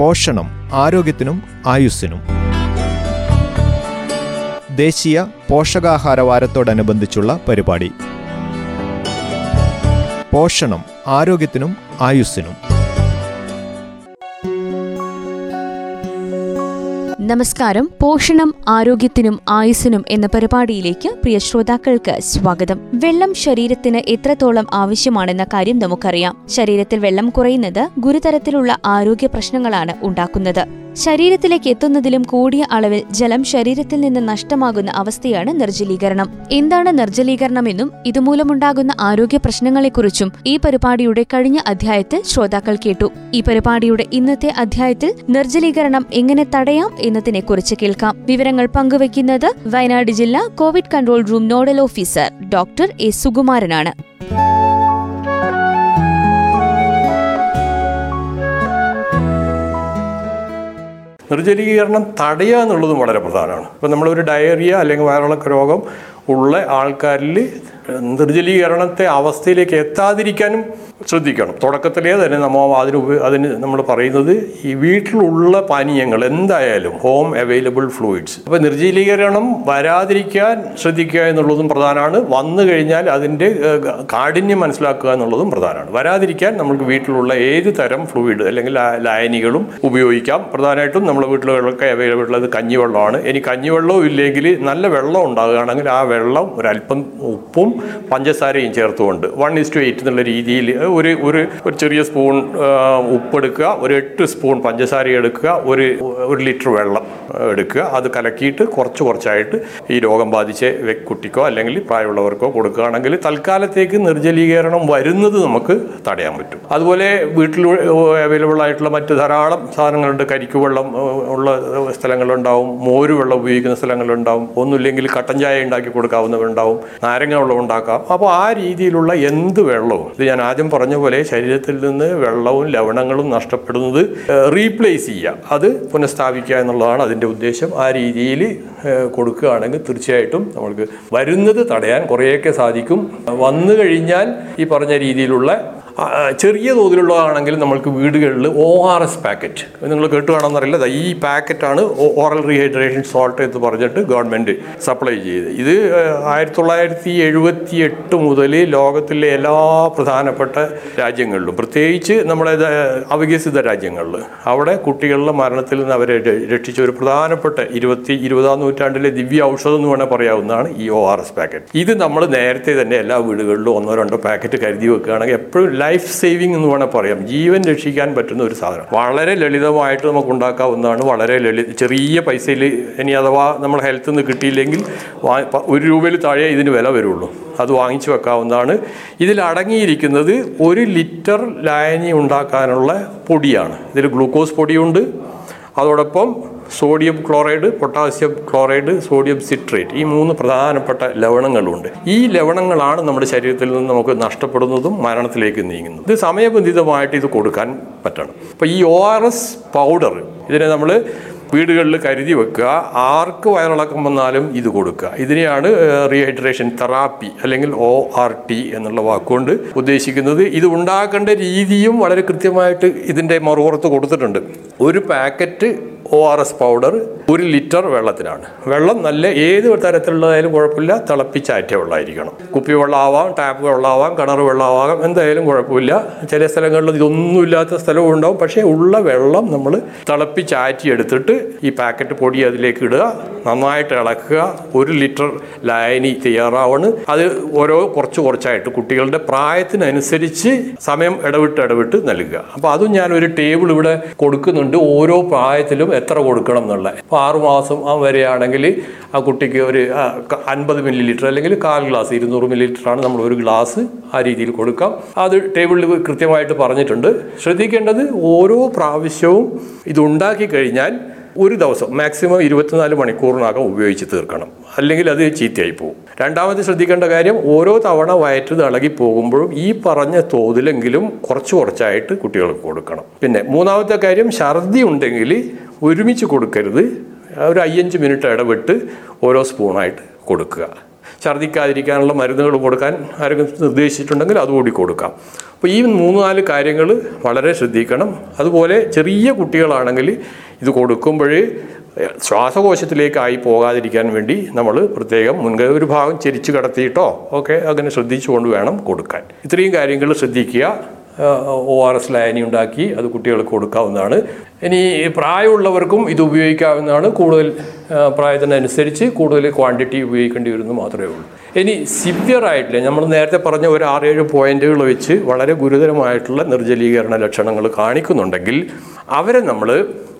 പോഷണം ആരോഗ്യത്തിനും ആയുസ്സിനും. ദേശീയ പോഷകാഹാര വാരത്തോടനുബന്ധിച്ചുള്ള പരിപാടി. പോഷണം ആരോഗ്യത്തിനും ആയുസ്സിനും. നമസ്കാരം. പോഷണം ആരോഗ്യത്തിനും ആയുസ്സിനും എന്ന പരിപാടിയിലേക്ക് പ്രിയ ശ്രോതാക്കൾക്ക് സ്വാഗതം. വെള്ളം ശരീരത്തിന് എത്രത്തോളം ആവശ്യമാണെന്ന കാര്യം നമുക്കറിയാം. ശരീരത്തിൽ വെള്ളം കുറയുന്നത് ഗുരുതരത്തിലുള്ള ആരോഗ്യ പ്രശ്നങ്ങളാണ് ഉണ്ടാക്കുന്നത്. ശരീരത്തിലേക്ക് എത്തുന്നതിലും കൂടിയ അളവിൽ ജലം ശരീരത്തിൽ നിന്ന് നഷ്ടമാകുന്ന അവസ്ഥയാണ് നിർജലീകരണം. എന്താണ് നിർജലീകരണമെന്നും ഇതുമൂലമുണ്ടാകുന്ന ആരോഗ്യ പ്രശ്നങ്ങളെക്കുറിച്ചും ഈ പരിപാടിയുടെ കഴിഞ്ഞ അധ്യായത്തിൽ ശ്രോതാക്കൾ കേട്ടു. ഈ പരിപാടിയുടെ ഇന്നത്തെ അധ്യായത്തിൽ നിർജലീകരണം എങ്ങനെ തടയാം എന്നതിനെക്കുറിച്ച് കേൾക്കാം. വിവരങ്ങൾ പങ്കുവയ്ക്കുന്നത് വയനാട് ജില്ലാ covid control room nodal officer doctor A സുകുമാരനാണ്. നിർജലീകരണം തടയുക എന്നുള്ളതും വളരെ പ്രധാനമാണ്. ഇപ്പം നമ്മളൊരു ഡയറിയ അല്ലെങ്കിൽ വയറിളക്ക രോഗം ഉള്ള ആൾക്കാരിൽ നിർജലീകരണത്തെ അവസ്ഥയിലേക്ക് എത്താതിരിക്കാനും ശ്രദ്ധിക്കണം. തുടക്കത്തിലേ തന്നെ നമ്മൾ അതിന് അതിന് നമ്മൾ പറയുന്നത് ഈ വീട്ടിലുള്ള പാനീയങ്ങൾ എന്തായാലും ഹോം അവൈലബിൾ ഫ്ലൂയിഡ്സ് അപ്പോൾ നിർജലീകരണം വരാതിരിക്കാൻ ശ്രദ്ധിക്കുക എന്നുള്ളതും പ്രധാനമാണ്. വന്നു കഴിഞ്ഞാൽ അതിന്റെ കാഠിന്യം മനസ്സിലാക്കുക എന്നുള്ളതും പ്രധാനമാണ്. വരാതിരിക്കാൻ നമുക്ക് വീട്ടിലുള്ള ഏത് തരം ഫ്ലൂയിഡ് അല്ലെങ്കിൽ ലായനികളും ഉപയോഗിക്കാം. പ്രധാനമായിട്ടും നമ്മുടെ വീട്ടിലൊക്കെ അവൈലബിൾ ഉള്ളത് കഞ്ഞിവെള്ളമാണ്. ഇനി കഞ്ഞിവെള്ളവും ഇല്ലെങ്കിൽ നല്ല വെള്ളം ഉണ്ടാകുകയാണെങ്കിൽ ആ വെള്ളം ഒരല്പം ഉപ്പും പഞ്ചസാരയും ചേർത്തുകൊണ്ട് വൺ ഇസ് ടു എയ്റ്റ് എന്നുള്ള രീതിയിൽ ഒരു ഒരു ഒരു ചെറിയ സ്പൂൺ ഉപ്പെടുക്കുക ഒരു എട്ട് സ്പൂൺ പഞ്ചസാര എടുക്കുക ഒരു ഒരു ലിറ്റർ വെള്ളം എടുക്കുക. അത് കലക്കിയിട്ട് കുറച്ച് കുറച്ചായിട്ട് ഈ രോഗം ബാധിച്ച കുട്ടിക്കോ അല്ലെങ്കിൽ പ്രായമുള്ളവർക്കോ കൊടുക്കുകയാണെങ്കിൽ തൽക്കാലത്തേക്ക് നിർജലീകരണം വരുന്നത് നമുക്ക് തടയാൻ പറ്റും. അതുപോലെ വീട്ടിൽ അവൈലബിൾ ആയിട്ടുള്ള മറ്റ് ധാരാളം സാധനങ്ങളുണ്ട്. കരിക്ക് വെള്ളം ഉള്ള സ്ഥലങ്ങളുണ്ടാവും. മോര് വെള്ളം ഉപയോഗിക്കുന്ന സ്ഥലങ്ങളുണ്ടാവും. ഒന്നുമില്ലെങ്കിൽ കട്ടൻ ചായ ഉണ്ടാക്കി കൊടുക്കാവുന്നവരുണ്ടാവും. നാരങ്ങ വെള്ളം ഉണ്ടാക്കാം. അപ്പോൾ ആ രീതിയിലുള്ള എന്ത് വെള്ളവും ഇത് ഞാൻ ആദ്യം പറഞ്ഞ പോലെ ശരീരത്തിൽ നിന്ന് വെള്ളവും ലവണങ്ങളും നഷ്ടപ്പെടുന്നത് റീപ്ലേസ് ചെയ്യുക. അത് പുനഃസ്ഥാപിക്കുക എന്നുള്ളതാണ് അതിന്റെ ഉദ്ദേശം. ആ രീതിയിൽ കൊടുക്കുകയാണെങ്കിൽ തീർച്ചയായിട്ടും നമ്മൾക്ക് വരുന്നത് തടയാൻ കുറേയൊക്കെ സാധിക്കും. വന്നു കഴിഞ്ഞാൽ ഈ പറഞ്ഞ രീതിയിലുള്ള ചെറിയ തോതിലുള്ളതാണെങ്കിൽ നമുക്ക് വീടുകളിൽ ഒ ആർ എസ് പാക്കറ്റ് നിങ്ങൾ കേട്ടുകാണെന്നറിയില്ല കാണാമെന്നറിയില്ല. ഈ പാക്കറ്റാണ് ഓറൽ റീഹൈഡ്രേഷൻ സോൾട്ട് എന്ന് പറഞ്ഞിട്ട് ഗവൺമെന്റ് സപ്ലൈ ചെയ്ത് ഇത് ആയിരത്തി തൊള്ളായിരത്തി എഴുപത്തി എട്ട് മുതൽ ലോകത്തിലെ എല്ലാ പ്രധാനപ്പെട്ട രാജ്യങ്ങളിലും പ്രത്യേകിച്ച് നമ്മുടെ അവികസിത രാജ്യങ്ങളിൽ അവിടെ കുട്ടികളുടെ മരണത്തിൽ നിന്ന് അവരെ രക്ഷിച്ച ഒരു പ്രധാനപ്പെട്ട ഇരുപത്തി ഇരുപതാം നൂറ്റാണ്ടിലെ ദിവ്യ ഔഷധം എന്ന് വേണേൽ പറയാവുന്നതാണ് ഈ ഒ ആർ എസ് പാക്കറ്റ് ഇത് നമ്മൾ നേരത്തെ തന്നെ എല്ലാ വീടുകളിലും ഒന്നോ രണ്ടോ പാക്കറ്റ് കരുതി വെക്കുകയാണെങ്കിൽ എപ്പോഴും ലൈഫ് സേവിങ് എന്ന് വേണേൽ പറയാം. ജീവൻ രക്ഷിക്കാൻ പറ്റുന്ന ഒരു സാധനം. വളരെ ലളിതമായിട്ട് നമുക്ക് ഉണ്ടാക്കാവുന്നതാണ്. വളരെ ലളിത ചെറിയ പൈസയിൽ ഇനി അഥവാ നമ്മൾ ഹെൽത്ത് നിന്ന് കിട്ടിയില്ലെങ്കിൽ ഒരു രൂപയിൽ താഴെ ഇതിന് വില വരുള്ളൂ. അത് വാങ്ങിച്ചു വെക്കാവുന്നതാണ്. ഇതിൽ അടങ്ങിയിരിക്കുന്നത് ഒരു ലിറ്റർ ലായനി ഉണ്ടാക്കാനുള്ള പൊടിയാണ്. ഇതിൽ ഗ്ലൂക്കോസ് പൊടിയുണ്ട്. അതോടൊപ്പം sodium chloride potassium chloride sodium citrate ഈ മൂന്ന് പ്രധാനപ്പെട്ട ലവണങ്ങളുണ്ട്. ഈ ലവണങ്ങളാണ് നമ്മുടെ ശരീരത്തിൽ നിന്ന് നമുക്ക് നഷ്ടപ്പെടുന്നതും മരണത്തിലേക്ക് നീങ്ങുന്നത്. ഇത് സമയബന്ധിതമായിട്ട് ഇത് കൊടുക്കാൻ പറ്റണം. അപ്പോൾ ഈ ഒ ആർ എസ് പൗഡർ ഇതിനെ നമ്മൾ വീടുകളിൽ കരുതി വെക്കുക. ആർക്ക് വയറിളക്കം വന്നാലും ഇത് കൊടുക്കുക. ഇതിനെയാണ് റീഹൈഡ്രേഷൻ തെറാപ്പി അല്ലെങ്കിൽ ഒ ആർ ടി എന്നുള്ള വാക്കുകൊണ്ട് ഉദ്ദേശിക്കുന്നത്. ഇത് ഉണ്ടാക്കേണ്ട രീതിയും വളരെ കൃത്യമായിട്ട് ഇതിന്റെ മറുപുറത്ത് കൊടുത്തിട്ടുണ്ട്. ഒരു packet O R S powder ഒരു ലിറ്റർ വെള്ളത്തിനാണ്. വെള്ളം നല്ല ഏത് തരത്തിലുള്ളതായാലും കുഴപ്പമില്ല. തിളപ്പിച്ചാറ്റിയ വെള്ളമായിരിക്കണം കുപ്പി വെള്ളമാവാം ടാപ്പ് വെള്ളമാവാം കിണർ വെള്ളമാവാം എന്തായാലും കുഴപ്പമില്ല. ചില സ്ഥലങ്ങളിൽ ഇതൊന്നുമില്ലാത്ത സ്ഥലവും ഉണ്ടാവും. പക്ഷേ ഉള്ള വെള്ളം നമ്മൾ തിളപ്പിച്ചാറ്റി എടുത്തിട്ട് ഈ പാക്കറ്റ് പൊടി അതിലേക്ക് ഇടുക നന്നായിട്ട് ഇളക്കുക ഒരു ലിറ്റർ ലായനി തയ്യാറാവാണ്. അത് ഓരോ കുറച്ച് കുറച്ചായിട്ട് കുട്ടികളുടെ പ്രായത്തിനനുസരിച്ച് സമയം ഇടവിട്ട് ഇടവിട്ട് നൽകുക. അപ്പോൾ അതും ഞാൻ ഒരു ടേബിൾ ഇവിടെ കൊടുക്കുന്നുണ്ട് ഓരോ പ്രായത്തിലും എത്ര കൊടുക്കണം എന്നുള്ളത്. അപ്പോൾ ആറുമാസം വരെയാണെങ്കിൽ ആ കുട്ടിക്ക് ഒരു അൻപത് മില്ലി ലിറ്റർ അല്ലെങ്കിൽ കാൽ ഗ്ലാസ് ഇരുന്നൂറ് മില്ലി ലിറ്ററാണ് നമ്മൾ ഒരു ഗ്ലാസ് ആ രീതിയിൽ കൊടുക്കാം. അത് ടേബിളിൽ കൃത്യമായിട്ട് പറഞ്ഞിട്ടുണ്ട്. ശ്രദ്ധിക്കേണ്ടത് ഓരോ പ്രാവശ്യവും ഇതുണ്ടാക്കി കഴിഞ്ഞാൽ ഒരു ദിവസം മാക്സിമം ഇരുപത്തിനാല് മണിക്കൂറിനകം ഉപയോഗിച്ച് തീർക്കണം. അല്ലെങ്കിൽ അത് ചീത്തയായി പോകും. രണ്ടാമത് ശ്രദ്ധിക്കേണ്ട കാര്യം ഓരോ തവണ വയറ്റ് ഇളകി പോകുമ്പോഴും ഈ പറഞ്ഞ തോതിലെങ്കിലും കുറച്ച് കുറച്ചായിട്ട് കുട്ടികൾക്ക് കൊടുക്കണം. പിന്നെ മൂന്നാമത്തെ കാര്യം ഛർദി ഉണ്ടെങ്കിൽ ഒരുമിച്ച് കൊടുക്കരുത്. ഒരു അയ്യഞ്ച് മിനിറ്റ് ഇടവിട്ട് ഓരോ സ്പൂണായിട്ട് കൊടുക്കുക. ഛർദ്ദിക്കാതിരിക്കാനുള്ള മരുന്നുകൾ കൊടുക്കാൻ ആരെങ്കിലും നിർദ്ദേശിച്ചിട്ടുണ്ടെങ്കിൽ അതുകൂടി കൊടുക്കാം. അപ്പോൾ ഈ മൂന്ന് നാല് കാര്യങ്ങൾ വളരെ ശ്രദ്ധിക്കണം. അതുപോലെ ചെറിയ കുട്ടികളാണെങ്കിൽ ഇത് കൊടുക്കുമ്പോൾ ശ്വാസകോശത്തിലേക്കായി പോകാതിരിക്കാൻ വേണ്ടി നമ്മൾ പ്രത്യേകം മുൻകൈ ഒരു ഭാഗം ചെരിച്ച് കടത്തിയിട്ടോ ഒക്കെ അങ്ങനെ ശ്രദ്ധിച്ചുകൊണ്ട് വേണം കൊടുക്കാൻ. ഇത്രയും കാര്യങ്ങൾ ശ്രദ്ധിക്കുക. ഒ ആർ എസ് ലായനി ഉണ്ടാക്കി അത് കുട്ടികൾക്ക് കൊടുക്കാവുന്നതാണ്. ഇനി പ്രായമുള്ളവർക്കും ഇത് ഉപയോഗിക്കാവുന്നതാണ്. കൂടുതൽ പ്രായത്തിനനുസരിച്ച് കൂടുതൽ ക്വാണ്ടിറ്റി ഉപയോഗിക്കേണ്ടി വരുന്നു മാത്രമേ ഉള്ളൂ. ഇനി സിവിയർ ആയിട്ടില്ല. നമ്മൾ നേരത്തെ പറഞ്ഞ ഒരു ആറേഴ് പോയിന്റുകൾ വെച്ച് വളരെ ഗുരുതരമായിട്ടുള്ള നിർജലീകരണ ലക്ഷണങ്ങൾ കാണിക്കുന്നുണ്ടെങ്കിൽ അവരെ നമ്മൾ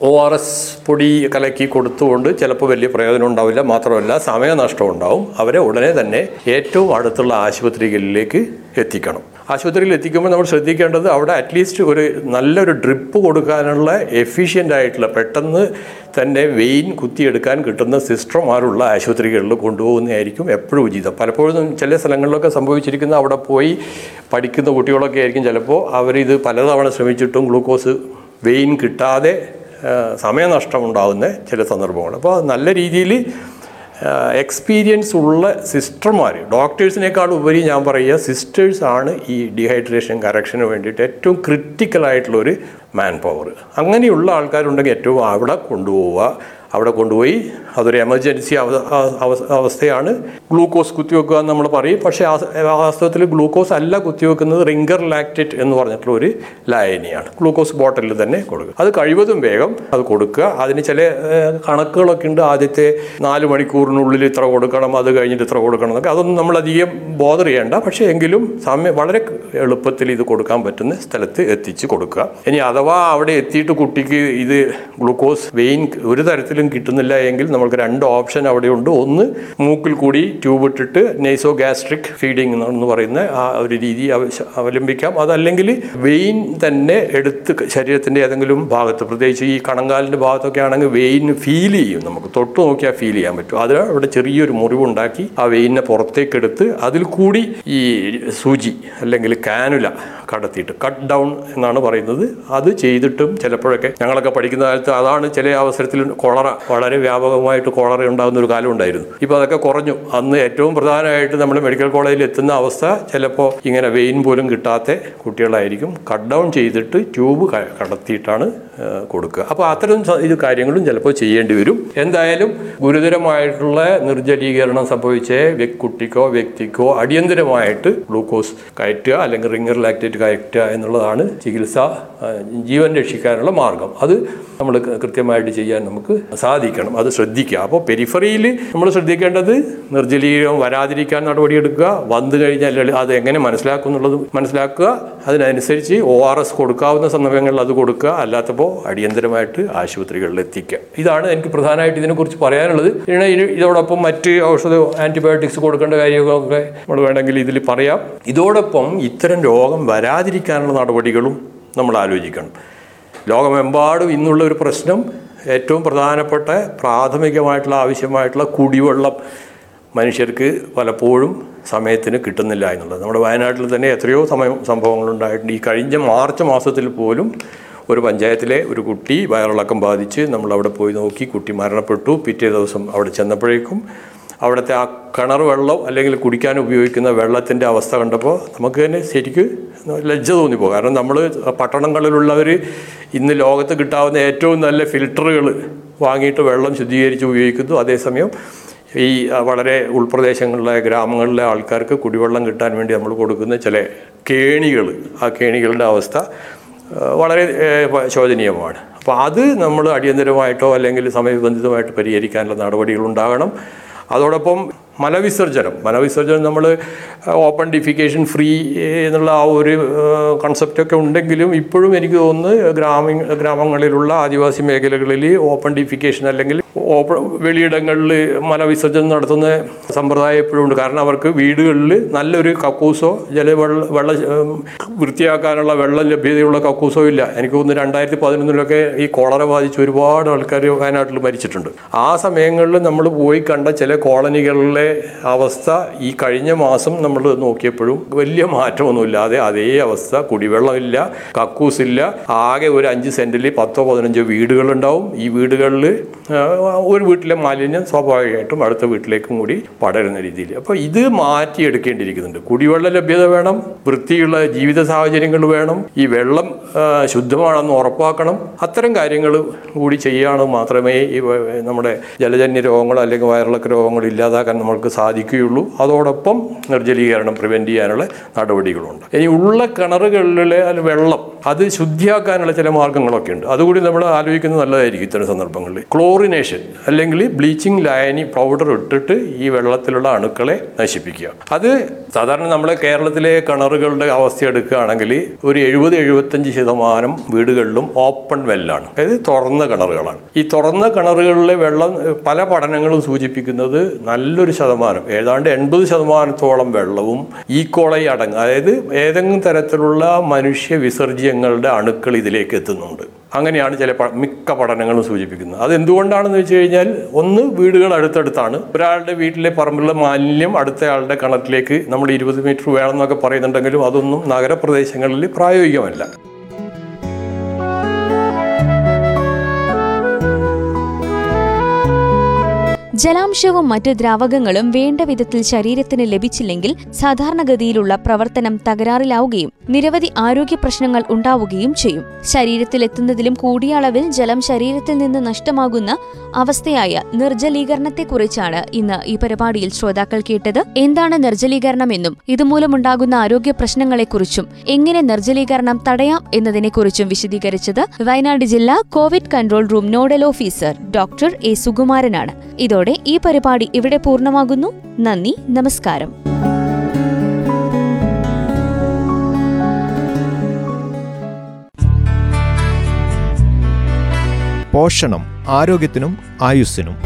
ഒ ആർ എസ് പൊടി കലക്കി കൊടുത്തുകൊണ്ട് ചിലപ്പോൾ വലിയ പ്രയോജനം ഉണ്ടാവില്ല. മാത്രമല്ല സമയനഷ്ടം ഉണ്ടാവും. അവരെ ഉടനെ തന്നെ ഏറ്റവും അടുത്തുള്ള ആശുപത്രികളിലേക്ക് എത്തിക്കണം. ആശുപത്രിയിൽ എത്തിക്കുമ്പോൾ നമ്മൾ ശ്രദ്ധിക്കേണ്ടത് അവിടെ അറ്റ്ലീസ്റ്റ് ഒരു നല്ലൊരു ഡ്രിപ്പ് കൊടുക്കാനുള്ള എഫിഷ്യന്റ് ആയിട്ടുള്ള പെട്ടെന്ന് തന്നെ വെയിൻ കുത്തിയെടുക്കാൻ കിട്ടുന്ന സിസ്റ്റർമാരുള്ള ആശുപത്രികളിൽ കൊണ്ടുപോകുന്നതായിരിക്കും എപ്പോഴും ഉചിതം. പലപ്പോഴും ചില സ്ഥലങ്ങളിലൊക്കെ സംഭവിച്ചിരിക്കുന്ന അവിടെ പോയി പഠിക്കുന്ന കുട്ടികളൊക്കെ ആയിരിക്കും ചിലപ്പോൾ അവരിത് പലതവണ ശ്രമിച്ചിട്ടും ഗ്ലൂക്കോസ് വെയിൻ കിട്ടാതെ സമയനഷ്ടമുണ്ടാകുന്ന സമയനഷ്ടം ചില സന്ദർഭങ്ങൾ അപ്പോൾ നല്ല രീതിയിൽ എക്സ്പീരിയൻസ് ഉള്ള സിസ്റ്റർമാർ ഡോക്ടേഴ്സിനേക്കാൾ ഉപരി ഞാൻ പറയുക സിസ്റ്റേഴ്സാണ് ഈ ഡീഹൈഡ്രേഷൻ കറക്ഷന് വേണ്ടിയിട്ട് ഏറ്റവും ഒരു മാൻ പവർ അങ്ങനെയുള്ള ആൾക്കാരുണ്ടെങ്കിൽ ഏറ്റവും അവിടെ കൊണ്ടുപോവുക. അവിടെ കൊണ്ടുപോയി. അതൊരു എമർജൻസി അവ- അവസ്ഥയാണ്. ഗ്ലൂക്കോസ് കുത്തിവെക്കുക എന്ന് നമ്മൾ പറയും. പക്ഷേ വാസ്തവത്തിൽ ഗ്ലൂക്കോസ് അല്ല കുത്തിവെക്കുന്നത് റിംഗർ ലാക്റ്റേറ്റ് എന്ന് പറഞ്ഞിട്ടുള്ള ഒരു ലായനിയാണ്. ഗ്ലൂക്കോസ് ബോട്ടിലിൽ തന്നെ കൊടുക്കുക. അത് കഴിവതും വേഗം അത് കൊടുക്കുക. അതിന് ചില കണക്കുകളൊക്കെ ഉണ്ട്. ആദ്യത്തെ നാല് മണിക്കൂറിനുള്ളിൽ ഇത്ര കൊടുക്കണം അത് കഴിഞ്ഞിട്ട് ഇത്ര കൊടുക്കണം എന്നൊക്കെ. അതൊന്നും നമ്മൾ അധികം ബോധർ ചെയ്യേണ്ട. പക്ഷേ എങ്കിലും സമയം വളരെ എളുപ്പത്തിൽ ഇത് കൊടുക്കാൻ പറ്റുന്ന സ്ഥലത്ത് എത്തിച്ച് കൊടുക്കുക. ഇനി അഥവാ അവിടെ എത്തിയിട്ട് കുട്ടിക്ക് ഇത് ഗ്ലൂക്കോസ് വെയിൻ ഒരു തരത്തിലും കിട്ടുന്നില്ല എങ്കിൽ നമുക്ക് രണ്ട് ഓപ്ഷൻ അവിടെ ഉണ്ട് ഒന്ന് മൂക്കിൽ കൂടി ട്യൂബ് ഇട്ടിട്ട് നെയ്സോ ഗ്യാസ്ട്രിക് ഫീഡിങ് എന്ന് പറയുന്ന ആ ഒരു രീതി അവലംബിക്കാം. അതല്ലെങ്കിൽ വെയിൻ തന്നെ എടുത്ത് ശരീരത്തിന്റെ ഏതെങ്കിലും ഭാഗത്ത് പ്രത്യേകിച്ച് ഈ കണങ്കാലിന്റെ ഭാഗത്തൊക്കെ ആണെങ്കിൽ വെയിൻ ഫീൽ ചെയ്യും. നമുക്ക് തൊട്ട് നോക്കിയാൽ ഫീൽ ചെയ്യാൻ പറ്റും. അത് അവിടെ ചെറിയൊരു മുറിവുണ്ടാക്കി ആ വെയിനെ പുറത്തേക്ക് എടുത്ത് അതിൽ കൂടി ഈ സൂചി അല്ലെങ്കിൽ കാനുല കടത്തിയിട്ട് കട്ട് ഡൗൺ എന്നാണ് പറയുന്നത്. അത് ചെയ്തിട്ടും ചിലപ്പോഴൊക്കെ ഞങ്ങളൊക്കെ പഠിക്കുന്ന കാലത്ത് അതാണ് ചില അവസരത്തിൽ കൊളറ വളരെ വ്യാപകമായിട്ട് കോളറി ഉണ്ടാകുന്ന ഒരു കാലം ഉണ്ടായിരുന്നു. ഇപ്പോൾ അതൊക്കെ കുറഞ്ഞു. അന്ന് ഏറ്റവും പ്രധാനമായിട്ട് നമ്മൾ മെഡിക്കൽ കോളേജിൽ എത്തുന്ന അവസ്ഥ ചിലപ്പോൾ ഇങ്ങനെ വെയിൻ പോലും കിട്ടാത്ത കുട്ടികളായിരിക്കും. കട്ട് ഡൗൺ ചെയ്തിട്ട് ട്യൂബ് കടത്തിയിട്ടാണ് കൊടുക്കുക. അപ്പോൾ അത്തരം ഇത് കാര്യങ്ങളും ചിലപ്പോൾ ചെയ്യേണ്ടി വരും. എന്തായാലും ഗുരുതരമായിട്ടുള്ള നിർജലീകരണം സംഭവിച്ച കുട്ടിക്കോ വ്യക്തിക്കോ അടിയന്തരമായിട്ട് ഗ്ലൂക്കോസ് കയറ്റുക അല്ലെങ്കിൽ റിംഗർ ലാക്റ്റേറ്റ് കയറ്റുക എന്നുള്ളതാണ് ചികിത്സ ജീവൻ രക്ഷിക്കാനുള്ള മാർഗം. അത് നമ്മൾ കൃത്യമായിട്ട് ചെയ്യാൻ നമുക്ക് സാധിക്കണം. അത് ശ്രദ്ധിക്കുക. അപ്പോൾ പെരിഫറിയിൽ നമ്മൾ ശ്രദ്ധിക്കേണ്ടത് നിർജലീകരണം വരാതിരിക്കാൻ നടപടിയെടുക്കുക. വന്നു കഴിഞ്ഞാൽ അത് എങ്ങനെ മനസ്സിലാക്കും എന്നുള്ളത് മനസ്സിലാക്കുക. അതിനനുസരിച്ച് ഒ ആർ എസ് കൊടുക്കാവുന്ന സന്ദർഭങ്ങളിൽ അത് കൊടുക്കുക. അല്ലാത്തപ്പോൾ അടിയന്തരമായിട്ട് ആശുപത്രികളിൽ എത്തിക്കുക. ഇതാണ് എനിക്ക് പ്രധാനമായിട്ട് ഇതിനെക്കുറിച്ച് പറയാനുള്ളത്. ഇതോടൊപ്പം മറ്റ് ഔഷധ ആന്റിബയോട്ടിക്സ് കൊടുക്കേണ്ട കാര്യങ്ങളൊക്കെ നമ്മൾ വേണമെങ്കിൽ ഇതിൽ പറയാം. ഇതോടൊപ്പം ഇത്തരം രോഗം വരാതിരിക്കാനുള്ള നടപടികളും നമ്മൾ ആലോചിക്കണം. ലോകമെമ്പാടും ഇന്നുള്ള ഒരു പ്രശ്നം ഏറ്റവും പ്രധാനപ്പെട്ട പ്രാഥമികമായിട്ടുള്ള ആവശ്യമായിട്ടുള്ള കുടിവെള്ളം മനുഷ്യർക്ക് പലപ്പോഴും സമയത്തിന് കിട്ടുന്നില്ല എന്നുള്ളത്. നമ്മുടെ വയനാട്ടിൽ തന്നെ എത്രയോ സമയം സംഭവങ്ങളുണ്ടായിട്ടുണ്ട്. ഈ കഴിഞ്ഞ മാർച്ച് മാസത്തിൽ പോലും ഒരു പഞ്ചായത്തിലെ ഒരു കുട്ടി വയറിളക്കം ബാധിച്ച് നമ്മൾ അവിടെ പോയി നോക്കി കുട്ടി മരണപ്പെട്ടു. പിറ്റേ ദിവസം അവിടെ ചെന്നപ്പോഴേക്കും അവിടുത്തെ ആ കിണർ വെള്ളം അല്ലെങ്കിൽ കുടിക്കാൻ ഉപയോഗിക്കുന്ന വെള്ളത്തിന്റെ അവസ്ഥ കണ്ടപ്പോൾ നമുക്ക് തന്നെ ശരിക്കും ലജ്ജ തോന്നിപ്പോകും. കാരണം നമ്മൾ പട്ടണങ്ങളിലുള്ളവർ ഇന്ന് ലോകത്ത് കിട്ടാവുന്ന ഏറ്റവും നല്ല ഫിൽറ്ററുകൾ വാങ്ങിയിട്ട് വെള്ളം ശുദ്ധീകരിച്ച് ഉപയോഗിക്കുന്നു. അതേസമയം ഈ വളരെ ഉൾപ്രദേശങ്ങളിലെ ഗ്രാമങ്ങളിലെ ആൾക്കാർക്ക് കുടിവെള്ളം കിട്ടാൻ വേണ്ടി നമ്മൾ കൊടുക്കുന്ന ചില കേണികൾ ആ കേണികളുടെ അവസ്ഥ വളരെ ശോചനീയമാണ്. അപ്പോൾ അത് നമ്മൾ അടിയന്തരമായിട്ടോ അല്ലെങ്കിൽ സമയബന്ധിതമായിട്ട് പരിഹരിക്കാനുള്ള നടപടികൾ ഉണ്ടാകണം. അതോടൊപ്പം മലവിസർജനം. മലവിസർജനം നമ്മൾ ഓപ്പൺ ഡിഫിക്കേഷൻ ഫ്രീ എന്നുള്ള ആ ഒരു കൺസെപ്റ്റൊക്കെ ഉണ്ടെങ്കിലും ഇപ്പോഴും എനിക്ക് തോന്നുന്നു ഗ്രാമീണ ഗ്രാമങ്ങളിലുള്ള ആദിവാസി മേഖലകളിൽ ഓപ്പൺ ഡിഫിക്കേഷൻ അല്ലെങ്കിൽ വെളിയിടങ്ങളിൽ മലവിസർജനം നടത്തുന്ന സമ്പ്രദായം എപ്പോഴും ഉണ്ട്. കാരണം അവർക്ക് വീടുകളിൽ നല്ലൊരു കക്കൂസോ ജല വെള്ള വെള്ള വൃത്തിയാക്കാനുള്ള വെള്ളം ലഭ്യതയുള്ള കക്കൂസോ ഇല്ല. എനിക്ക് തോന്നുന്നു രണ്ടായിരത്തി പതിനൊന്നിലൊക്കെ ഈ കോളറ ബാധിച്ച് ഒരുപാട് ആൾക്കാർ വയനാട്ടിൽ മരിച്ചിട്ടുണ്ട്. ആ സമയങ്ങളിൽ നമ്മൾ പോയി കണ്ട ചില കോളനികളിലെ അവസ്ഥ ഈ കഴിഞ്ഞ മാസം നമ്മൾ നോക്കിയപ്പോഴും വലിയ മാറ്റമൊന്നുമില്ലാതെ അതേ അവസ്ഥ. കുടിവെള്ളമില്ല കക്കൂസില്ല. ആകെ ഒരു അഞ്ച് സെന്റിൽ പത്തോ പതിനഞ്ചോ വീടുകളുണ്ടാവും. ഈ വീടുകളിൽ ഒരു വീട്ടിലെ മാലിന്യം സ്വാഭാവികമായിട്ടും അടുത്ത വീട്ടിലേക്കും കൂടി പടരുന്ന രീതിയിൽ. അപ്പോൾ ഇത് മാറ്റിയെടുക്കേണ്ടിയിരിക്കുന്നുണ്ട്. കുടിവെള്ള ലഭ്യത വേണം വൃത്തിയുള്ള ജീവിത സാഹചര്യങ്ങൾ വേണം ഈ വെള്ളം ശുദ്ധമാണെന്ന് ഉറപ്പാക്കണം. അത്തരം കാര്യങ്ങൾ കൂടി ചെയ്യുകയാണ് മാത്രമേ ഈ നമ്മുടെ ജലജന്യ രോഗങ്ങൾ അല്ലെങ്കിൽ വയറിളക്ക രോഗങ്ങൾ ഇല്ലാതാക്കാൻ നമുക്ക് സാധിക്കുകയുള്ളൂ. അതോടൊപ്പം നിർജലീകരണം പ്രിവെന്റ് ചെയ്യാനുള്ള നടപടികളുണ്ട്. ഇനി ഉള്ള കിണറുകളിലെ വെള്ളം അത് ശുദ്ധിയാക്കാനുള്ള ചില മാർഗങ്ങളൊക്കെ ഉണ്ട്. അതുകൂടി നമ്മൾ ആലോചിക്കുന്നത് നല്ലതായിരിക്കും ഇത്തരം സന്ദർഭങ്ങളിൽ. ക്ലോറിനേഷൻ അല്ലെങ്കിൽ ബ്ലീച്ചിങ് ലായനി പൗഡർ ഇട്ടിട്ട് ഈ വെള്ളത്തിലുള്ള അണുക്കളെ നശിപ്പിക്കുക. അത് സാധാരണ നമ്മളെ കേരളത്തിലെ കിണറുകളുടെ അവസ്ഥ എടുക്കുകയാണെങ്കിൽ ഒരു എഴുപത് എഴുപത്തഞ്ച് ശതമാനം വീടുകളിലും ഓപ്പൺ വെല്ലാണ് അതായത് തുറന്ന കിണറുകളാണ്. ഈ തുറന്ന കിണറുകളിലെ വെള്ളം പല പഠനങ്ങളും സൂചിപ്പിക്കുന്നത് നല്ലൊരു ശതമാനം ഏതാണ്ട് എൺപത് ശതമാനത്തോളം വെള്ളവും ഈ ഈക്കോളൈ അടങ്ങും. അതായത് ഏതെങ്കിലും തരത്തിലുള്ള മനുഷ്യ വിസർജ്യങ്ങളുടെ അണുക്കൾ ഇതിലേക്ക് എത്തുന്നുണ്ട്. അങ്ങനെയാണ് ചില മിക്ക പഠനങ്ങളും സൂചിപ്പിക്കുന്നത്. അത് എന്തുകൊണ്ടാണെന്ന് വെച്ച് കഴിഞ്ഞാൽ ഒന്ന് വീടുകൾ അടുത്തടുത്താണ്. ഒരാളുടെ വീട്ടിലെ പറമ്പിലുള്ള മാലിന്യം അടുത്തയാളുടെ കിണറ്റിലേക്ക് നമ്മൾ ഇരുപത് മീറ്റർ വേണമെന്നൊക്കെ പറയുന്നുണ്ടെങ്കിലും അതൊന്നും നഗരപ്രദേശങ്ങളിൽ പ്രായോഗികമല്ല. ജലാംശവും മറ്റ് ദ്രാവകങ്ങളും വേണ്ട വിധത്തിൽ ശരീരത്തിന് ലഭിച്ചില്ലെങ്കിൽ സാധാരണഗതിയിലുള്ള പ്രവർത്തനം തകരാറിലാവുകയും നിരവധി ആരോഗ്യ പ്രശ്നങ്ങൾ ഉണ്ടാവുകയും ചെയ്യും. ശരീരത്തിലെത്തുന്നതിലും കൂടിയ അളവിൽ ജലം ശരീരത്തിൽ നിന്ന് നഷ്ടമാകുന്ന അവസ്ഥയായ നിർജലീകരണത്തെക്കുറിച്ചാണ് ഇന്ന് ഈ പരിപാടിയിൽ ശ്രോതാക്കൾ കേട്ടത്. എന്താണ് നിർജലീകരണമെന്നും ഇതുമൂലമുണ്ടാകുന്ന ആരോഗ്യ പ്രശ്നങ്ങളെക്കുറിച്ചും എങ്ങനെ നിർജലീകരണം തടയാം എന്നതിനെക്കുറിച്ചും വിശദീകരിച്ചത് വയനാട് ജില്ലാ covid control room nodal officer doctor A സുകുമാരനാണ്. ഇതോടെ ഈ പരിപാടി ഇവിടെ പൂർണമാകുന്നു. നന്ദി നമസ്കാരം. പോഷണം ആരോഗ്യത്തിനും ആയുസ്സിനും.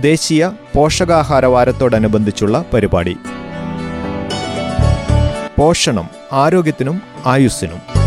ദേശീയ പോഷകാഹാര വാരത്തോടനുബന്ധിച്ചുള്ള പരിപാടി. പോഷണം ആരോഗ്യത്തിനും ആയുസ്സിനും.